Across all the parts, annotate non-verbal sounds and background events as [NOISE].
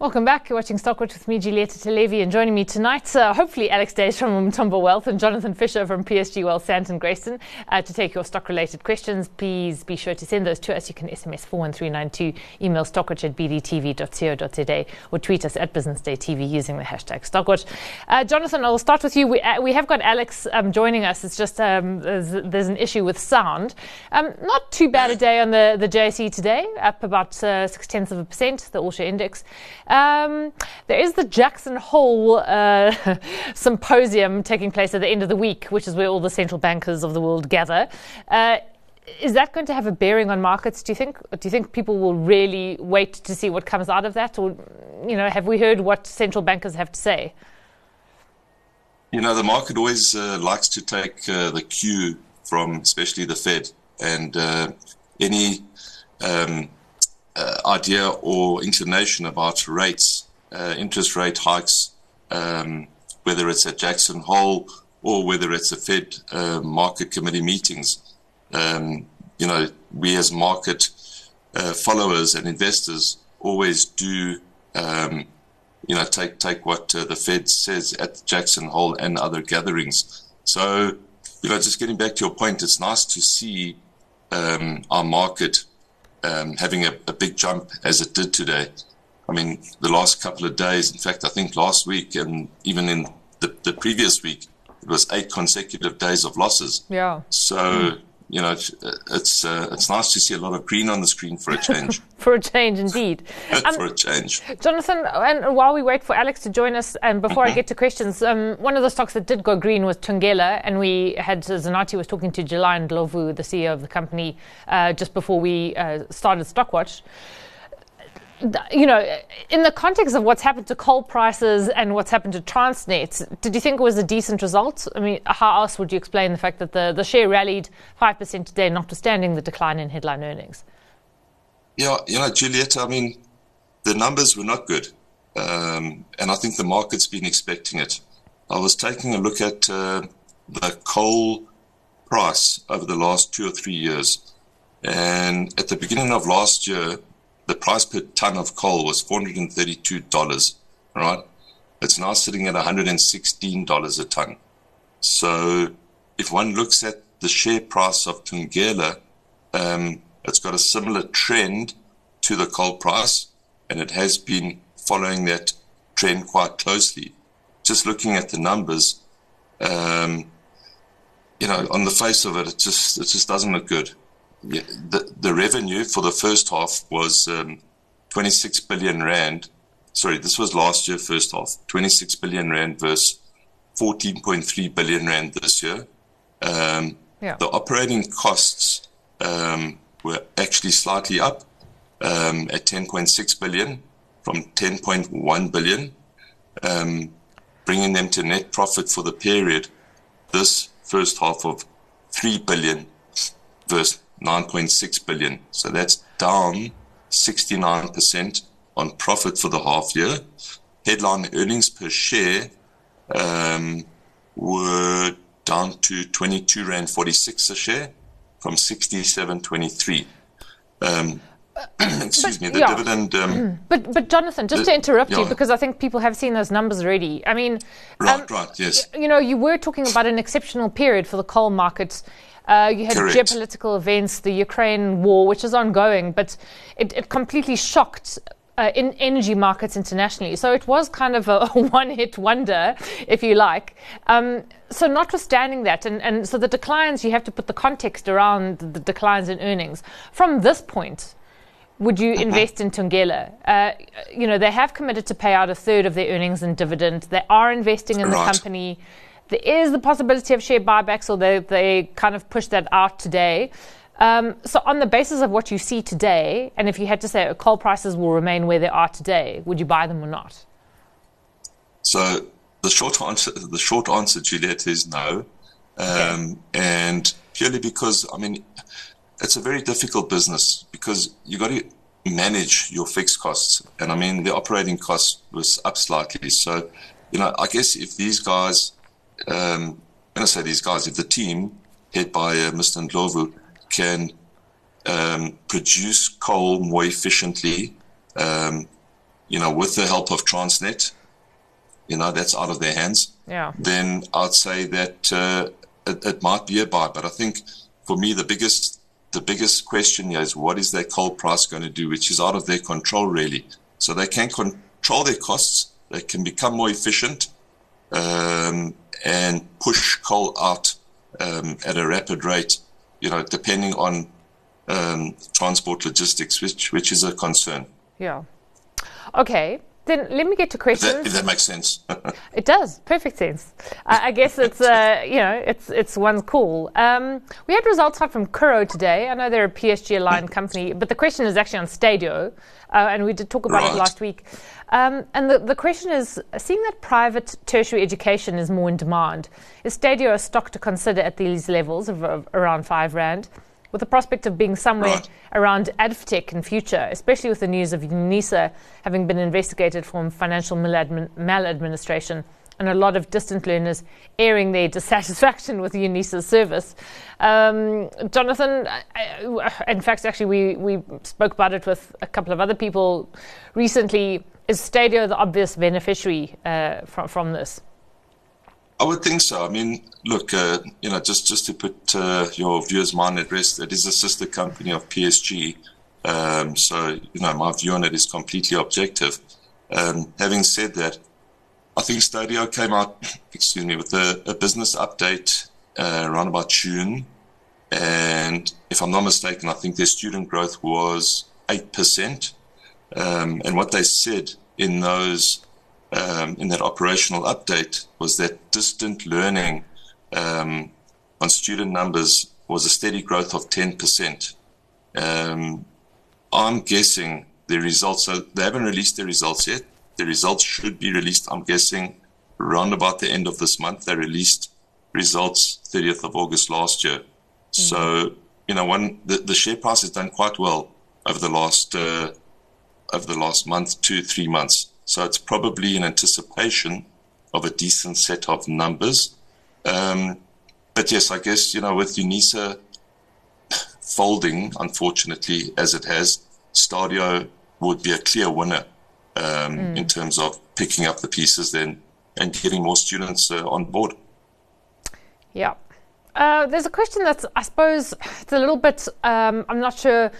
Welcome back. You're watching Stockwatch with me, Giulietta Talevi, and joining me tonight, uh, hopefully Alex Duys from Umthombo Wealth and Jonathan Fisher from PSG Wealth, Sandton Grayston, uh, to take your stock-related questions. Please be sure to send those to us. You can SMS 41392, email stockwatch at bdtv.co.za, or tweet us at Business Day TV using the hashtag Stockwatch. Uh, Jonathan, I'll start with you. We, uh, we have got Alex um, joining us. It's just um, there's, there's, an issue with sound. Um, not too bad a day on the, the JSE today, up about uh, six tenths of a percent, the all-share index. Um, there is the Jackson Hole uh, [LAUGHS] symposium taking place at the end of the week, which is where all the central bankers of the world gather. Uh, is that going to have a bearing on markets? Do you think? Do you think people will really wait to see what comes out of that, or you know, have we heard what central bankers have to say? You know, the market always uh, likes to take uh, the cue from, especially the Fed, and uh, any um, idea or inclination about rates, uh, interest rate hikes, um, whether it's at Jackson Hole or whether it's a Fed uh, market committee meetings. Um, you know, we as market uh, followers and investors always do, um, you know, take take what uh, the Fed says at Jackson Hole and other gatherings. So, you know, just getting back to your point, it's nice to see um, our market um, having a, a, big jump as it did today. I mean, the last couple of days, in fact, I think last week and even in the, the previous week, it was eight consecutive days of losses. Yeah. So, mm you know, it's uh, it's nice to see a lot of green on the screen for a change. [LAUGHS] for a change, indeed. [LAUGHS] Um, for a change. Jonathan, and while we wait for Alex to join us, and before I get to questions, um, one of the stocks that did go green was Thungela, and we had Zanati was talking to July Ndlovu, the CEO of the company, uh, just before we uh, started Stockwatch you know, in the context of what's happened to coal prices and what's happened to Transnet, did you think it was a decent result? I mean, how else would you explain the fact that the, the share rallied 5% today, notwithstanding the decline in headline earnings? Yeah, you know, Juliet, I mean, the numbers were not good. Um, and I think the market's been expecting it. I was taking a look at uh, the coal price over the last two or three years. And at the beginning of last year, the price per ton of coal was $432, right? It's now sitting at $116 a ton. So if one looks at the share price of Thungela, um, it's got a similar trend to the coal price, and it has been following that trend quite closely. Just looking at the numbers, um, you know, on the face of it, it just it just doesn't look good the, the revenue for the first half was um, 26 billion rand. Sorry, this was last year, first half, 26 billion rand versus 14.3 billion rand this year. Um, yeah. The operating costs um, were actually slightly up um, at 10.6 billion from 10.1 billion, um, bringing them to net profit for the period this first half of 3 billion versus 9.6 billion. So that's down 69% on profit for the half year. Headline earnings per share um, were down to 22 rand 46 a share from 67.23. Um, [CLEARS THROAT] excuse but, me, the yeah. dividend. Um, but but Jonathan, just the, to interrupt yeah. you because I think people have seen those numbers already. I mean, right, um, right, yes. You know, you were talking about an exceptional period for the coal markets. Uh, you had Correct. geopolitical events, the Ukraine war, which is ongoing, but it, it completely shocked uh, in energy markets internationally. So it was kind of a, [LAUGHS] one hit wonder, if you like. Um, so, notwithstanding that, and, and so the declines, you have to put the context around the declines in earnings. From this point, would you mm-hmm. invest in Thungela? Uh, you know, they have committed to pay out a third of their earnings in dividend. They are investing in right. the company. There is the possibility of share buybacks, or they, they kind of push that out today. Um, so, on the basis of what you see today, and if you had to say coal prices will remain where they are today, would you buy them or not? So, the short answer, the short answer, Juliet, is no, um, okay. and purely because I mean, it's a very difficult business because you got to manage your fixed costs, and I mean the operating cost was up slightly. So, you know, I guess if these guys um, when I say these guys, if the team head by uh, Mr. Ndlovu can um, produce coal more efficiently, um, you know, with the help of Transnet, you know, that's out of their hands. Yeah. Then I'd say that uh, it, it might be a buy. But I think for me, the biggest the biggest question here is what is their coal price going to do, which is out of their control, really. So they can control their costs, they can become more efficient um, and push coal out um, at a rapid rate, you know, depending on um, transport logistics, which, which is a concern. Yeah. Okay. Then let me get to questions. If that, if that makes sense. [LAUGHS] it does, perfect sense. I, I guess it's uh, you know it's it's one call. Um, we had results out from Curro today. I know they're a PSG aligned [LAUGHS] company, but the question is actually on Stadio, uh, and we did talk about right. it last week. Um, and the, the question is, seeing that private tertiary education is more in demand, is Stadio a stock to consider at these levels of, of around five rand? with the prospect of being somewhere right. around ADvTECH in future, especially with the news of UNISA having been investigated for financial maladministration and a lot of distant learners airing their [LAUGHS] dissatisfaction with UNISA's service. Um, Jonathan, I, in fact, actually, we, we spoke about it with a couple of other people recently. Is Stadio the obvious beneficiary uh, from, from this? I would think so. I mean, look, uh, you know, just just to put uh, your viewers' mind at rest, it is a sister company of PSG. Um, so, you know, my view on it is completely objective. Um, having said that, I think Stadio came out, [LAUGHS] excuse me, with a, a business update uh, around about June. And if I'm not mistaken, I think their student growth was 8%. Um, and what they said in those um, in that operational update was that distant learning um, on student numbers was a steady growth of 10%. Um, I'm guessing the results, so they haven't released the results yet. The results should be released, I'm guessing, around about the end of this month. They released results 30th of August last year. Mm-hmm. So, you know, one, the, the share price has done quite well over the last, uh, over the last month, two, three months. So it's probably in anticipation of a decent set of numbers. Um, but yes, I guess, you know, with UNISA [SIGHS] folding, unfortunately, as it has, Stadio would be a clear winner um, mm. in terms of picking up the pieces then and getting more students uh, on board. Yeah. Uh, there's a question that's, I suppose, [SIGHS] it's a little bit, um, I'm not sure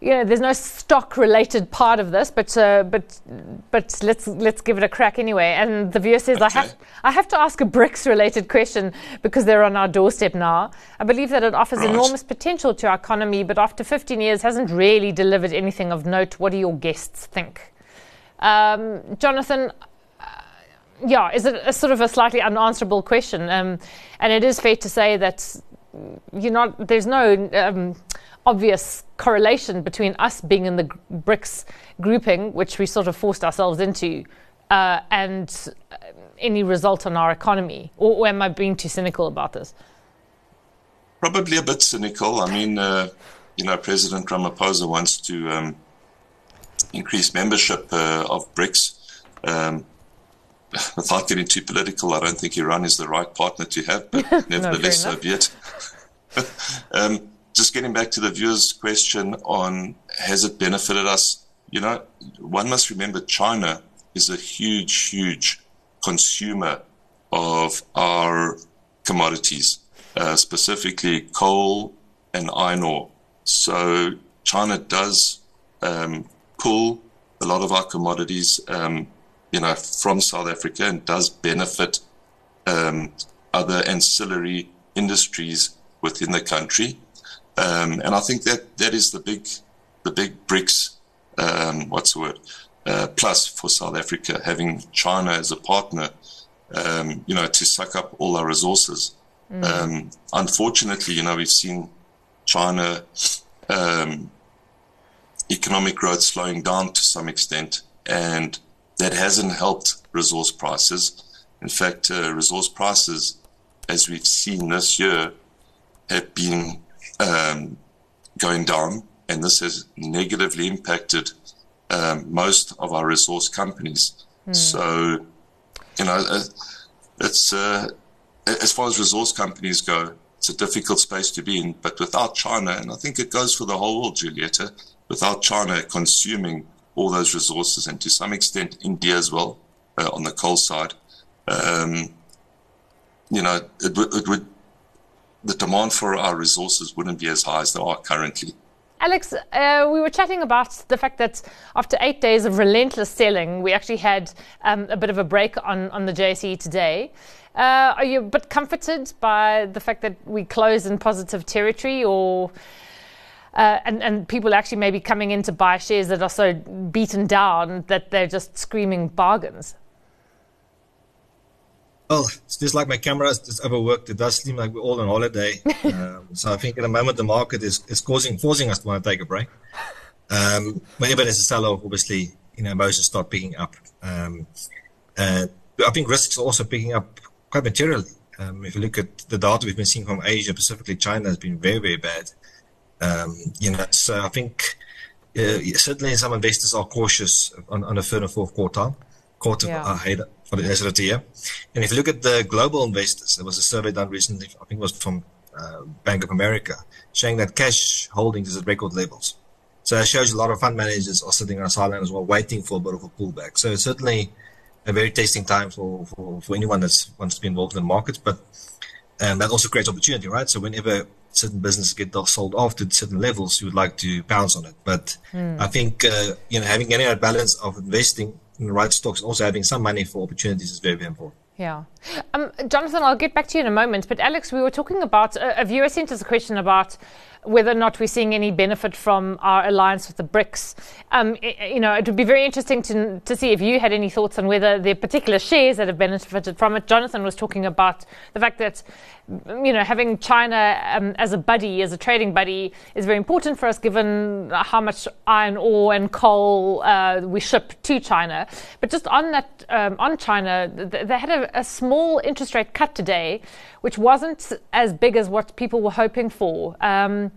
you know, there's no stock related part of this, but uh, but but let's let's give it a crack anyway. And the viewer says, okay. I have I have to ask a BRICS related question because they're on our doorstep now. I believe that it offers right. enormous potential to our economy, but after 15 years hasn't really delivered anything of note. What do your guests think? Um, Jonathan, uh, yeah, is it a sort of a slightly unanswerable question? Um, and it is fair to say that you're not. There's no. Um, obvious correlation between us being in the BRICS grouping, which we sort of forced ourselves into, uh, and uh, any result on our economy? Or, or, am I being too cynical about this? Probably a bit cynical. I mean, uh, you know, President Ramaphosa wants to um, increase membership uh, of BRICS. Um, [LAUGHS] without getting too political, I don't think Iran is the right partner to have, but [LAUGHS] nevertheless, no, so be it. um, just getting back to the viewer's question on has it benefited us? You know, one must remember China is a huge, huge consumer of our commodities, uh, specifically coal and iron ore. So China does um, pull a lot of our commodities, um, you know, from South Africa and does benefit um, other ancillary industries within the country. Um, and I think that that is the big, the big BRICS, um, what's the word, uh, plus for South Africa, having China as a partner, um, you know, to suck up all our resources. Mm. Um, unfortunately, you know, we've seen China um, economic growth slowing down to some extent, and that hasn't helped resource prices. In fact, uh, resource prices, as we've seen this year, have been going down, and this has negatively impacted um, most of our resource companies. Mm. So, you know, uh, it's uh, as far as resource companies go, it's a difficult space to be in. But without China, and I think it goes for the whole world, Giulietta, without China consuming all those resources, and to some extent India as well uh, on the coal side. Um, you know, it, w- it would the demand for our resources wouldn't be as high as they are currently. Alex, uh, we were chatting about the fact that after eight days of relentless selling, we actually had um, a bit of a break on, on the JSE today. Uh, are you a bit comforted by the fact that we closed in positive territory, or uh, and and people actually maybe coming in to buy shares that are so beaten down that they're just screaming bargains? Well, it's just like my camera is just overworked. It does seem like we're all on holiday. [LAUGHS] um, so I think at the moment the market is, is causing forcing us to want to take a break. Um, whenever there's a sell-off, obviously, you know, emotions start picking up. Um, and I think risks are also picking up quite materially. Um, if you look at the data we've been seeing from Asia, specifically China, has been very, very bad. Um, you know, so I think uh, certainly some investors are cautious on, on the third and fourth quartile, quarter yeah. ahead for the rest of the year. And if you look at the global investors, there was a survey done recently, I think it was from uh, Bank of America, showing that cash holdings is at record levels. So it shows a lot of fund managers are sitting on a sideline as well, waiting for a bit of a pullback. So it's certainly a very tasting time for, for, for anyone that wants to be involved in the markets. But um, that also creates opportunity, right? So whenever certain businesses get sold off to certain levels, you would like to pounce on it. But mm. I think uh, you know having any balance of investing in the right stocks, also having some money for opportunities is very, very important. Yeah. Um, Jonathan, I'll get back to you in a moment. But Alex, we were talking about, a, a viewer sent us a question about whether or not we're seeing any benefit from our alliance with the BRICS. Um, it, you know, it would be very interesting to, to see if you had any thoughts on whether are particular shares that have benefited from it. Jonathan was talking about the fact that you know, having China um, as a buddy, as a trading buddy, is very important for us given how much iron ore and coal uh, we ship to China. But just on that, um, on China, they had a, a, small interest rate cut today, which wasn't as big as what people were hoping for. Um,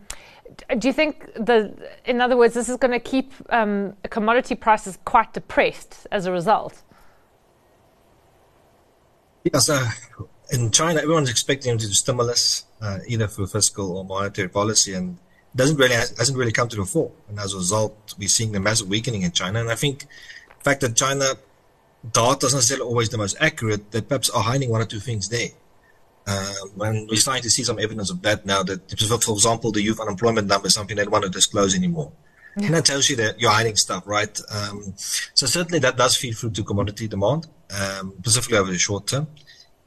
do you think the, in other words, this is going to keep um, commodity prices quite depressed as a result? Yes, uh, in China, everyone's expecting to do stimulus, uh, either through fiscal or monetary policy, and doesn't really hasn't really come to the fore. And as a result, we're seeing the massive weakening in China. And I think the fact that China data doesn't necessarily always the most accurate, that perhaps are hiding one or two things there. Um, and we're starting to see some evidence of that now. That, for example, the youth unemployment number is something they don't want to disclose anymore. Yeah. And that tells you that you're hiding stuff, right? Um, so certainly that does feed through to commodity demand, um, specifically over the short term.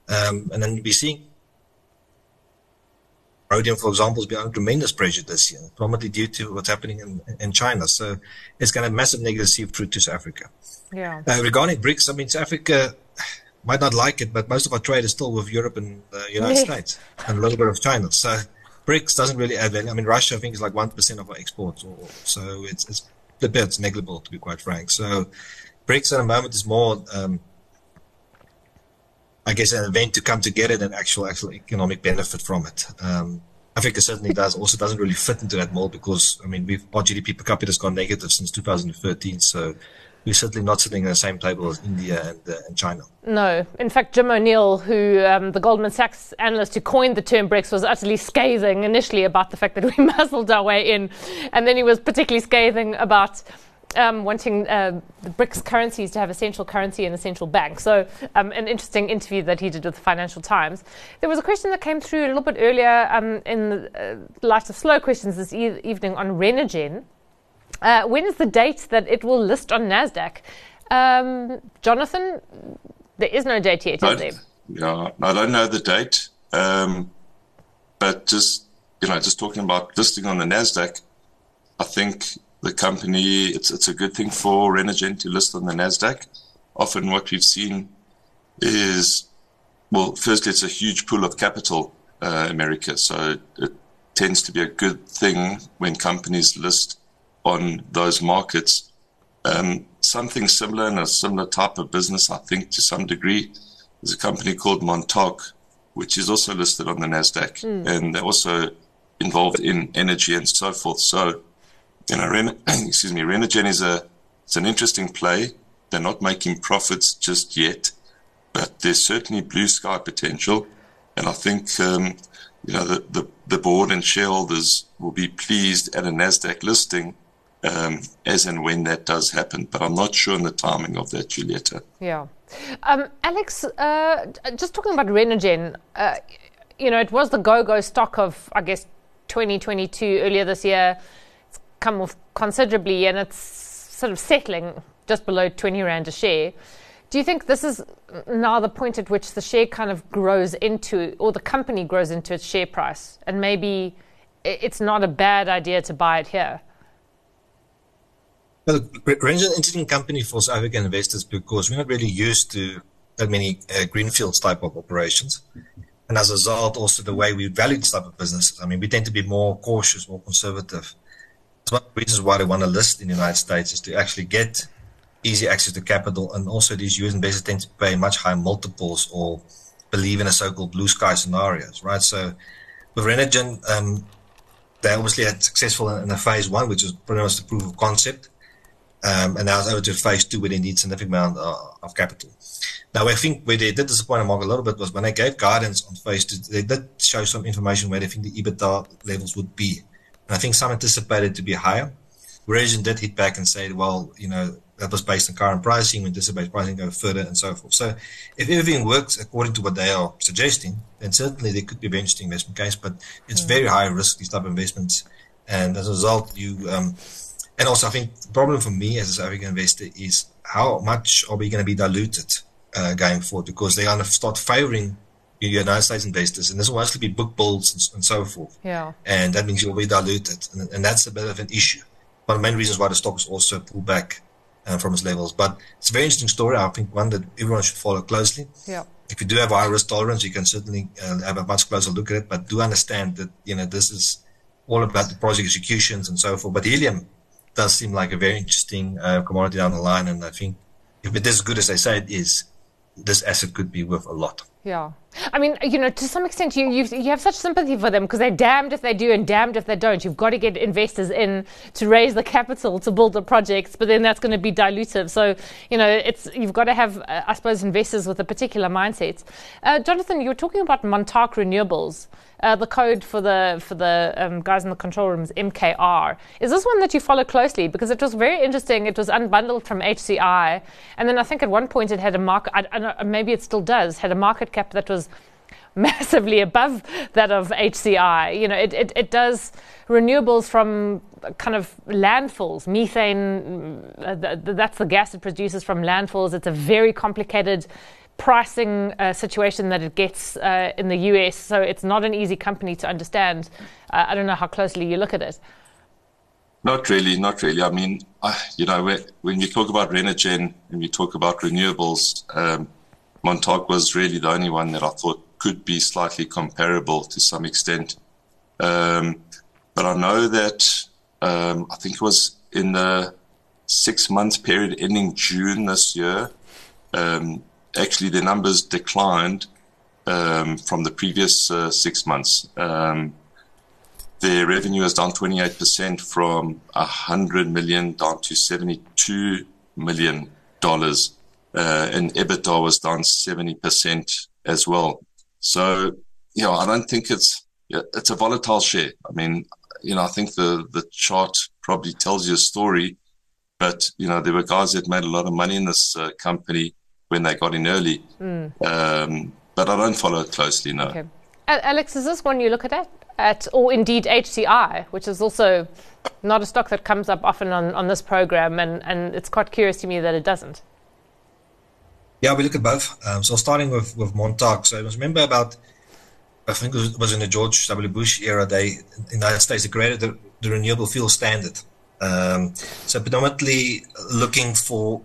Um, and then we're seeing rhodium, for example, has been under tremendous pressure this year, probably due to what's happening in, in China. So it's going to have massive negative see through to South Africa. Yeah. Uh, regarding BRICS, I mean, South Africa might not like it, but most of our trade is still with Europe and the United. States and a little bit of China. So BRICS doesn't really add value. I mean, Russia, I think, is like 1% of our exports. Or, so it's, it's a bit negligible, to be quite frank. So BRICS at the moment is more um, I guess, an event to come together than actual actual economic benefit from it. Um, Africa certainly does also doesn't really fit into that mold because I mean we've our GDP per capita has gone negative since 2013, so we're certainly not sitting at the same table as India and, uh, and China. No, in fact, Jim O'Neill, who um, the Goldman Sachs analyst who coined the term BRICS, was utterly scathing initially about the fact that we [LAUGHS] muzzled our way in, and then he was particularly scathing about um, wanting uh, the BRICS currencies to have a central currency and a central bank. So, um, an interesting interview that he did with the Financial Times. There was a question that came through a little bit earlier um, in the uh, light of slow questions this e- evening on Renergen. Uh, when is the date that it will list on NASDAQ? Um, Jonathan, there is no date yet, is there? Yeah, I don't know the date. Um, but just, you know, just talking about listing on the NASDAQ, I think the company, it's, it's a good thing for Renergen to list on the NASDAQ. Often what we've seen is, well, firstly, it's a huge pool of capital, uh, America. So it tends to be a good thing when companies list on those markets. Um, something similar in a similar type of business, I think, to some degree, is a company called Montauk, which is also listed on the NASDAQ. Mm. And they're also involved in energy and so forth. So you know, Ren- [COUGHS] excuse me, Renergen is a it's an interesting play. They're not making profits just yet, but there's certainly blue sky potential, and I think um, you know the, the, the board and shareholders will be pleased at a Nasdaq listing um, as and when that does happen. But I'm not sure on the timing of that, Giulietta. Yeah. Um, Alex, uh, just talking about Renergen, uh, you know, it was the go-go stock of, I guess, 2022 earlier this year. It's come off considerably, and it's sort of settling just below 20 rand a share. Do you think this is now the point at which the share kind of grows into, or the company grows into its share price, and maybe it's not a bad idea to buy it here? Well, is an interesting company for South African investors because we're not really used to that many uh, greenfields type of operations. And as a result, also the way we value this type of business. I mean, we tend to be more cautious, more conservative. It's one of the reasons why they want to list in the United States is to actually get easy access to capital. And also these US investors tend to pay much higher multiples or believe in a so-called blue sky scenarios, right? So with Renergen, um, they obviously had successful in, in the phase one, which was pretty much the proof of concept. Um, and now it's over to phase two where they need significant amount of, of capital. Now, I think where they did disappoint the market a little bit was when they gave guidance on phase two, they did show some information where they think the EBITDA levels would be. And I think some anticipated to be higher. Renergen did hit back and say, well, you know, that was based on current pricing, we anticipate pricing go further and so forth. So if everything works according to what they are suggesting, then certainly there could be a very interesting investment case, but it's mm. very high risk, these type of investments. And as a result, you, um, and also, I think the problem for me as a South African investor is how much are we going to be diluted uh, going forward? Because they're going to start favoring the United States investors, and this will mostly be book builds and, and, so forth. Yeah. And that means you'll be diluted, and, and, that's a bit of an issue. One of the main reasons why the stock is also pulled back uh, from its levels. But it's a very interesting story. I think one that everyone should follow closely. Yeah. If you do have a high risk tolerance, you can certainly uh, have a much closer look at it. But do understand that you know this is all about the project executions and so forth. But helium does seem like a very interesting uh, commodity down the line. And I think if it is as good as I say it is, this asset could be worth a lot. Yeah. I mean, you know, to some extent, you you have such sympathy for them because they're damned if they do and damned if they don't. You've got to get investors in to raise the capital to build the projects, but then that's going to be dilutive. So, you know, it's you've got to have, uh, I suppose, investors with a particular mindset. Uh, Jonathan, you were talking about Montauk Renewables. Uh, the code for the for the um, guys in the control room is MKR. Is this one that you follow closely? Because it was very interesting. It was unbundled from HCI, and then I think at one point it had a market. Maybe it still does. Had a market cap that was massively above that of HCI. You know, it, it, it does renewables from kind of landfills, methane, uh, that's the gas it produces from landfills. It's a very complicated pricing uh, situation that it gets uh, in the US, so it's not an easy company to understand. Uh, I don't know how closely you look at it. Not really, not really. I mean, you know, when you talk about Renergen and you talk about renewables, um, Montauk was really the only one that I thought could be slightly comparable to some extent. Um, but I know that um, I think it was in the six month period ending June this year, um, actually the numbers declined um, from the previous uh, six months. Um, their revenue is down 28% from 100 million down to 72 million dollars, uh, and EBITDA was down 70% as well. So, you know, I don't think it's it's a volatile share. I mean, you know, I think the the chart probably tells you a story, but you know, there were guys that made a lot of money in this uh, company when they got in early. Mm. Um, but I don't follow it closely, no. Okay. Alex, is this one you look at, at or indeed HCI, which is also not a stock that comes up often on, on this program, and, and it's quite curious to me that it doesn't. Yeah, we look at both. Um, so starting with, with Montauk. So I remember about, I think it was in the George W. Bush era, they, in the United States, they created the, the renewable fuel standard. Um, so predominantly looking for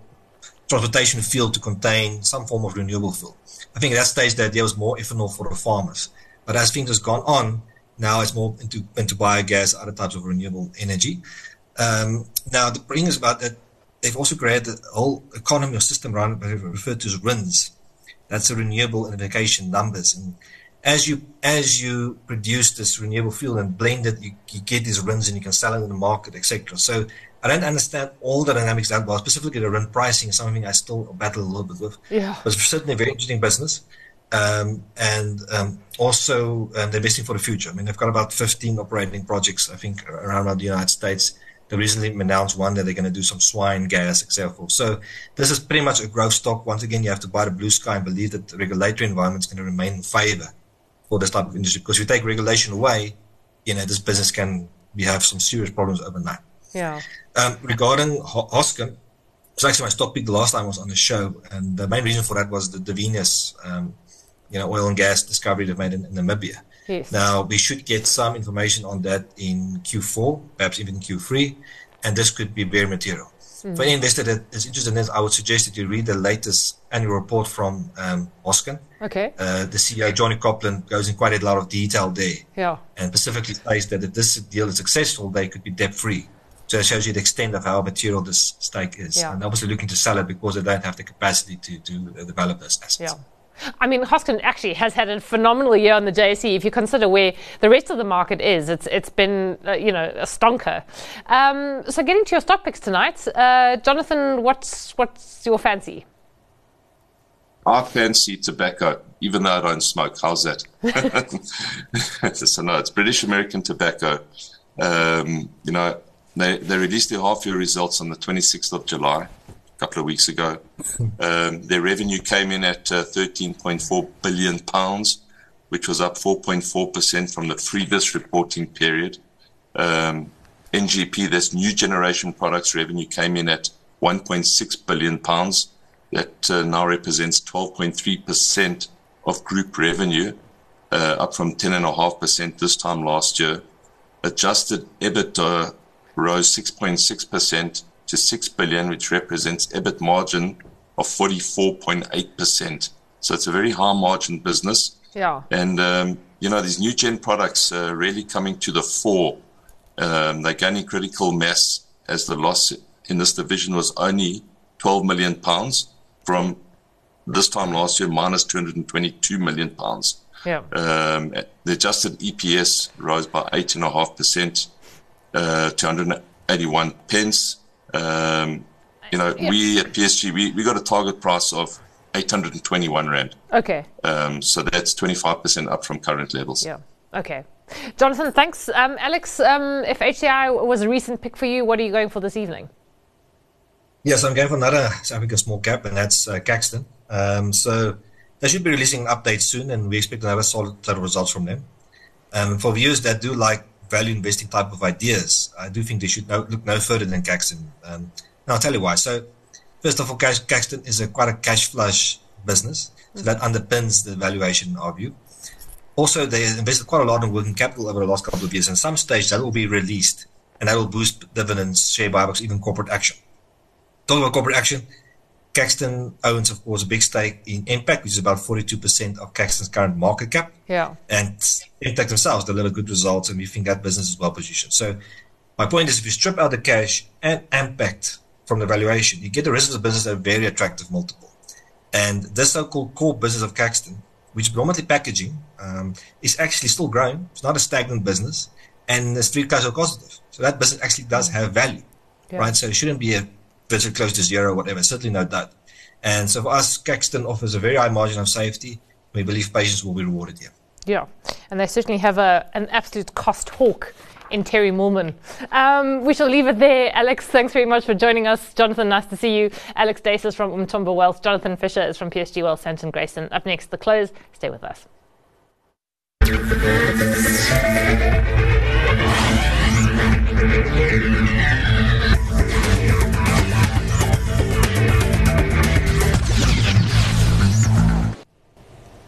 transportation fuel to contain some form of renewable fuel. I think at that stage the idea was more ethanol for the farmers. But as things has gone on, now it's more into, into biogas, other types of renewable energy. Um, now the thing is about that they've also created a whole economy or system around referred to as RINs. That's the renewable identification numbers. And as you as you produce this renewable fuel and blend it, you, you get these RINs and you can sell it in the market, etc. So I don't understand all the dynamics that well, specifically the RIN pricing is something I still battle a little bit with. Yeah. But it's certainly a very interesting business. Um, and um, also um, they're investing for the future. I mean, they've got about 15 operating projects, I think, around the United States. They recently announced one that they're going to do some swine gas, etc. So this is pretty much a growth stock. Once again, you have to buy the blue sky and believe that the regulatory environment is going to remain in favor for this type of industry. Because if you take regulation away, you know, this business can we have some serious problems overnight. Yeah. Um, regarding Hosken, it's actually my stock pick the last time I was on the show, and the main reason for that was the, the Venus, um, you know, oil and gas discovery they've made in, in Namibia. Yes. Now, we should get some information on that in Q4, perhaps even Q3, and this could be very material. Mm. For any investor that is interested in this, I would suggest that you read the latest annual report from um. Okay. Uh, the CEO, Johnny Copelyn, goes in quite a lot of detail there. Yeah. And specifically states that if this deal is successful, they could be debt free. So it shows you the extent of how material this stake is. Yeah. And obviously looking to sell it because they don't have the capacity to, to develop this assets. Yeah. I mean, Hosken actually has had a phenomenal year on the JSE. If you consider where the rest of the market is, it's it's been uh, you know a stonker. Um, so, getting to your stock picks tonight, uh, Jonathan, what's what's your fancy? I fancy tobacco, even though I don't smoke. How's that? [LAUGHS] so no, it's British American tobacco. Um, you know, they they released their half year results on the 26th of July couple of weeks ago. Um, their revenue came in at uh, 13.4 billion pounds, which was up 4.4% from the previous reporting period. Um, NGP, this new generation products revenue came in at 1.6 billion pounds. That uh, now represents 12.3% of group revenue, uh, up from 10.5% this time last year. Adjusted EBITDA rose 6.6% to 6 billion, which represents EBIT margin of 44.8%. So it's a very high margin business. Yeah. And, um, you know, these new gen products are really coming to the fore. Um, they're gaining critical mass as the loss in this division was only 12 million pounds from this time last year, minus 222 million pounds. Yeah. Um, the adjusted EPS rose by 8.5% uh, to 181 pence. Um, you know, yeah. we at PSG, we, we got a target price of 821 Rand. Okay. Um, so that's 25% up from current levels. Yeah. Okay. Jonathan, thanks. Um, Alex, um, if HCI was a recent pick for you, what are you going for this evening? Yes, I'm going for another South Africa small cap, and that's uh, Caxton. Um, so they should be releasing an update soon, and we expect to have a solid set of results from them. Um, for viewers that do like value investing type of ideas, I do think they should no, look no further than Caxton. Um, now, I'll tell you why. So, first of all, Cax, Caxton is a quite a cash flush business, so that underpins the valuation of you. Also, they invested quite a lot in working capital over the last couple of years. And some stage, that will be released, and that will boost dividends, share buybacks, even corporate action. Talking about corporate action, Caxton owns, of course, a big stake in Mpact, which is about 42% of Caxton's current market cap. Yeah. And Mpact themselves deliver good results, and we think that business is well positioned. So, my point is if you strip out the cash and Mpact from the valuation, you get the rest of the business at a very attractive multiple. And this so called core business of Caxton, which is predominantly packaging, um, is actually still growing. It's not a stagnant business, and it's free cash flow positive. So, that business actually does have value, yeah. right? So, it shouldn't be a virtually close to zero, whatever. Certainly no doubt. And so for us, Caxton offers a very high margin of safety. We believe patience will be rewarded here. Yeah, and they certainly have a, an absolute cost hawk in Terry Moolman. Um, we shall leave it there. Alex, thanks very much for joining us. Jonathan, nice to see you. Alex Duys from Umthombo Wealth. Jonathan Fisher is from PSG Wealth, Sandton Grayston. Up next, the close. Stay with us.